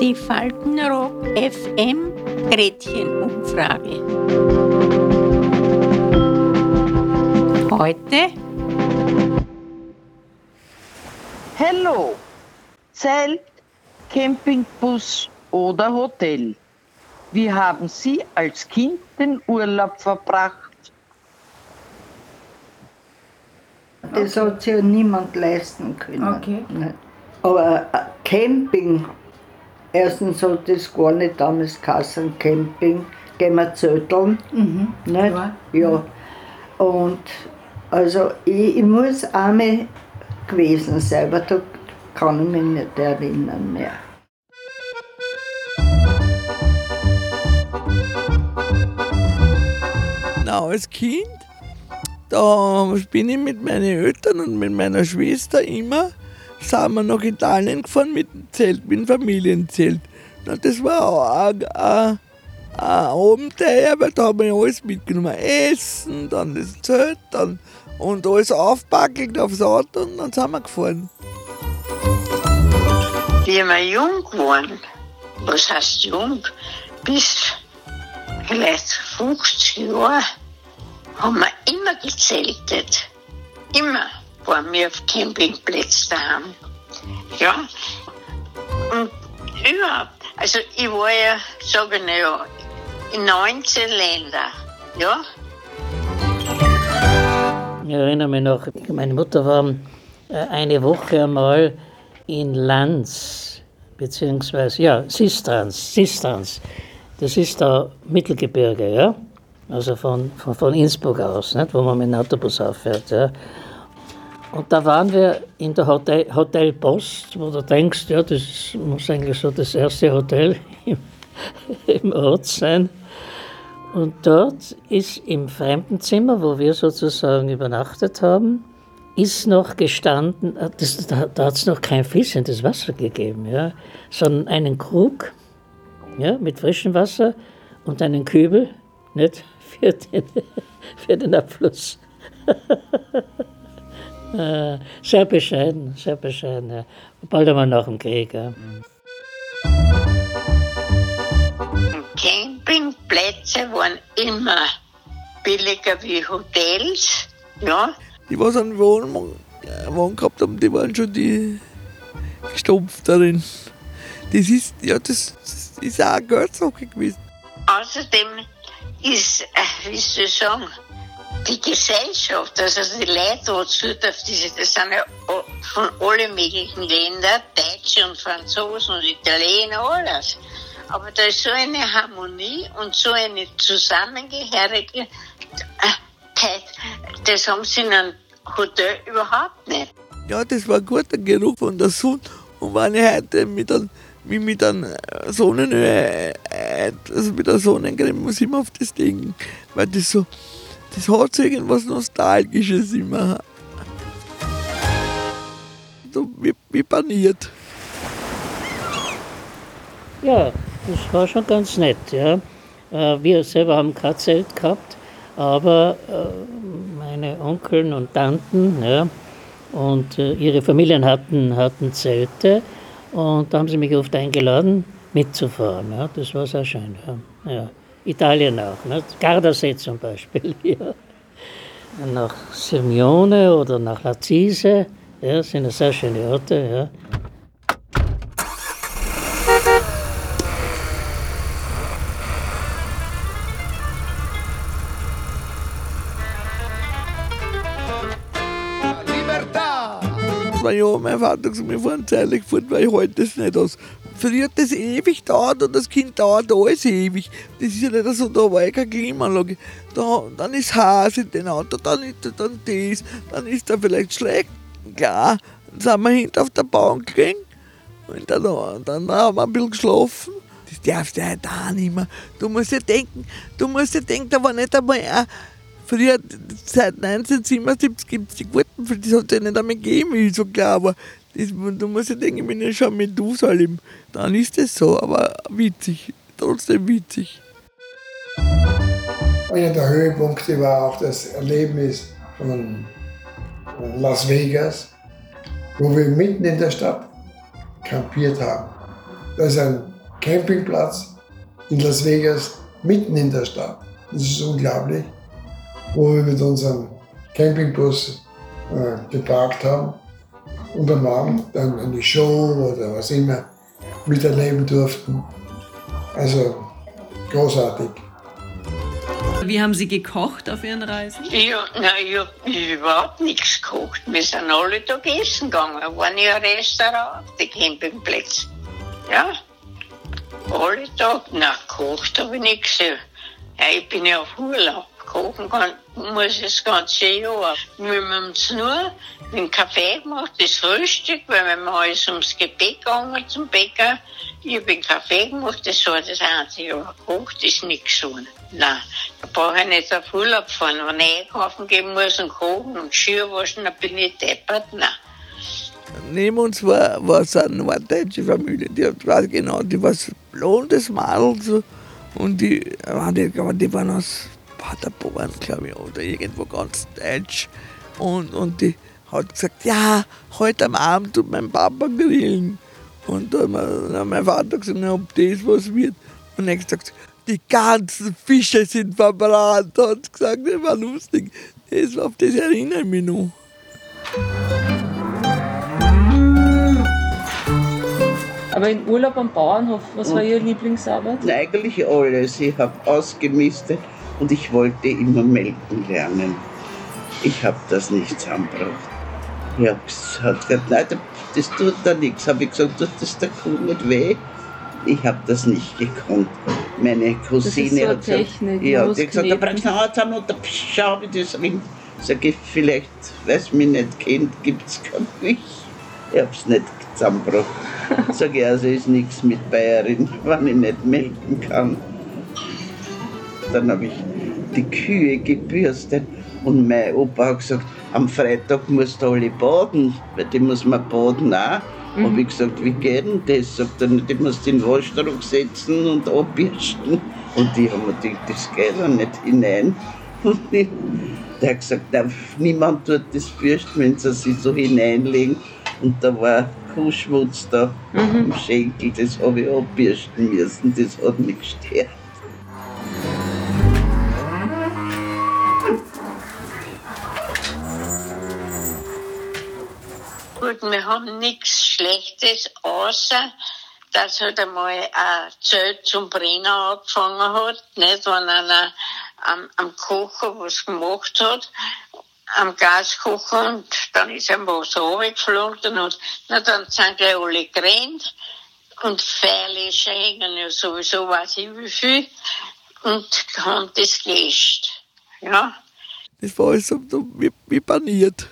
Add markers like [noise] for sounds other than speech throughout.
Die Faltenrock FM Gretchenumfrage. Heute Hello! Zelt, Campingbus oder Hotel. Wie haben Sie als Kind den Urlaub verbracht? Das hat sich ja niemand leisten können. Okay. Nicht? Aber äh, Camping, erstens hat das gar nicht damals geheißen, Camping, gehen wir zelteln. Mhm. Nicht? Ja. Ja. Und also ich, ich muss einmal gewesen sein, aber da kann ich mich nicht erinnern mehr. Na, als Kind, da bin ich mit meinen Eltern und mit meiner Schwester immer, sind wir nach Italien gefahren mit dem Zelt, mit dem Familienzelt. Na, das war auch ein, Abenteuer, weil da haben wir alles mitgenommen. Essen, dann das Zelt, dann und alles aufpackelt aufs Auto und dann sind wir gefahren. Wie wir jung waren, was heißt jung, bis vielleicht 50 Jahre, haben wir immer gezeltet. Immer waren wir auf Campingplätzen daheim. Ja, und überhaupt, also ich war ja, sage ich ja, in 19 Ländern, ja. Ich erinnere mich noch, meine Mutter war äh, eine Woche einmal in Lanz, beziehungsweise, ja, Sistrans, Sistrans. Das ist da Mittelgebirge, ja? Also von, von, von Innsbruck aus, nicht? wo man mit dem Autobus auffährt. Ja? Und da waren wir in der Hotel, Hotel Post, wo du denkst, ja, das muss eigentlich so das erste Hotel [laughs] im, im Ort sein. Und dort ist im Fremdenzimmer, wo wir sozusagen übernachtet haben, ist noch gestanden, äh, das, da, da hat es noch kein fließendes Wasser gegeben, ja, sondern einen Krug ja, mit frischem Wasser und einen Kübel nicht, für, den, für den Abfluss. Sehr bescheiden, sehr bescheiden. Ja. Bald einmal nach dem Krieg. Ja. Campingplätze waren immer billiger wie Hotels, ja. Die, was einen Wohnwagen äh, Wagen gehabt haben, die waren schon die gestopft darin. Das ist, ja, das, das ist auch eine Geldsache gewesen. Außerdem ist, äh, wie soll ich sagen, die Gesellschaft, also die Leute, diese, das sind ja von allen möglichen Ländern, Deutsche und Franzosen und Italiener, alles. Aber da ist so eine Harmonie und so eine Zusammengehörigkeit, das haben sie in einem Hotel überhaupt nicht. Ja, das war ein guter Geruch von der Sonne. Und wenn ich heute mit einem, wie mit einem Sonnenöl, äh, also mit der Sonnencreme, muss ich immer auf das denken. Weil das so, das hat so irgendwas Nostalgisches immer. So wie, wie paniert. Ja, das war schon ganz nett. Ja. Äh, Wir selber haben kein Zelt gehabt, aber äh, meine Onkeln und Tanten ja, und äh, ihre Familien hatten, hatten Zelte und da haben sie mich oft eingeladen, mitzufahren. Ja. Das war sehr schön. Ja. Ja. Italien auch, nicht? Gardasee zum Beispiel. [laughs] Ja. Nach Sirmione oder nach Lazise, ja, sind sehr schöne Orte. Ja. Weil ja, mein Vater gesagt, wir fahren zeitlich fort, weil ich halte das nicht aus. Früher hat das ewig dauert und das Kind dauert alles ewig. Das ist ja nicht so, da war ja keine Klimaanlage. Da, dann ist Haas in dem Auto, dann ist da dann das, dann ist da vielleicht schlecht. Klar, dann sind wir hinten auf der Bank gelegen und dann, dann haben wir ein bisschen geschlafen. Das darfst du ja auch nicht mehr. Du musst ja denken, du musst ja denken, da war nicht einmal ein, Früher, seit 1977 gibt es die Gurten, für das hat es ja nicht einmal gegeben, ist so klar, aber das, du musst ja denken, ich bin ja schon mit Jerusalem. Dann ist es so, aber witzig, trotzdem witzig. Einer der Höhepunkte war auch das Erlebnis von Las Vegas. wo wir mitten in der Stadt kampiert haben. Das ist ein Campingplatz in Las Vegas, mitten in der Stadt. Das ist unglaublich, wo wir mit unserem Campingbus äh, geparkt haben und am Abend dann eine Show oder was immer miterleben durften. Also großartig. Wie haben Sie gekocht auf Ihren Reisen? Ja, nein, ich hab überhaupt nichts gekocht. Wir sind alle da essen gegangen. Waren ja ein Restaurant, die Campingplätze. Ja, alle Tage. Na, gekocht habe ich nichts. Ja, ich bin ja auf Urlaub. Kochen kann, muss ich das ganze Jahr. Wir haben uns nur den Kaffee gemacht, das Frühstück, weil wenn wir alles ums Gebäck gegangen zum Bäcker. Ich habe den Kaffee gemacht, das war das einzige. Aber gekocht ist nichts so. Nein, da brauche ich nicht auf Urlaub fahren. Wenn ich einkaufen gehen muss und kochen und Geschirr waschen, dann bin ich deppert. Nein. Neben uns war, war so eine norddeutsche Familie, die hat, ich genau, die war blondes Madel so, und die, waren die, die waren aus Paderborn, glaube ich, oder irgendwo ganz deutsch. Und, und die hat gesagt, ja, heute am Abend tut mein Papa grillen. Und dann hat mein Vater gesagt, ob das was wird. Und er hat gesagt, die ganzen Fische sind verbrannt. Hat gesagt, das war lustig. Das, auf das erinnere ich mich noch. Aber in Urlaub am Bauernhof, was war Ihre Lieblingsarbeit? Eigentlich alles. Ich habe ausgemistet und ich wollte immer melken lernen. Ich habe das nicht zusammengebracht. Ich habe gesagt, nein, das tut da nichts. Habe ich gesagt, tut das der Kuh nicht weh? Ich habe das nicht gekonnt. Meine Cousine so hat gesagt, Technik, ja, die hat gesagt, da brauchst du noch zusammen und da schau, wie das rinnt. Sag ich, vielleicht, weil es mich nicht kennt, gibt es keine Milch. Ich habe es nicht zusammengebracht. [laughs] Sag ich, also ist nichts mit Bayerin, [laughs] wenn ich nicht melken kann. Dann habe ich die Kühe gebürstet und mein Opa hat gesagt, am Freitag musst du alle baden, weil die muss man baden auch. Mhm. Habe ich gesagt, wie geht denn das? Sagt er, die musst in den Waschtrag setzen und abbürsten. Und die haben mir gedacht, das geht ja nicht hinein. [laughs] Und ich, der hat gesagt, nein, niemand tut das bürsten, wenn sie sich so hineinlegen. Und da war Kuhschmutz da im Schenkel, das habe ich abbürsten müssen, das hat mich gestört. Gut, wir haben nichts Schlechtes, außer dass halt einmal ein Zelt zum Brennen angefangen hat. Nicht, wenn einer am, am Kocher was gemacht hat, am Gaskocher, und dann ist ihm was runtergeflogen, dann na, dann sind gleich alle gerannt. Und Feuerlöscher hängen ja sowieso, weiß ich wie viel, und haben das gelöscht. Ja. Das war alles so wie, wie paniert.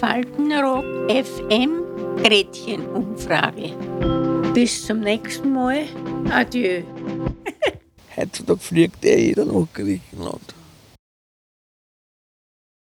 Faltenrock FM Gretchenumfrage. Bis zum nächsten Mal. Adieu. Heutzutage fliegt ja jeder nach Griechenland.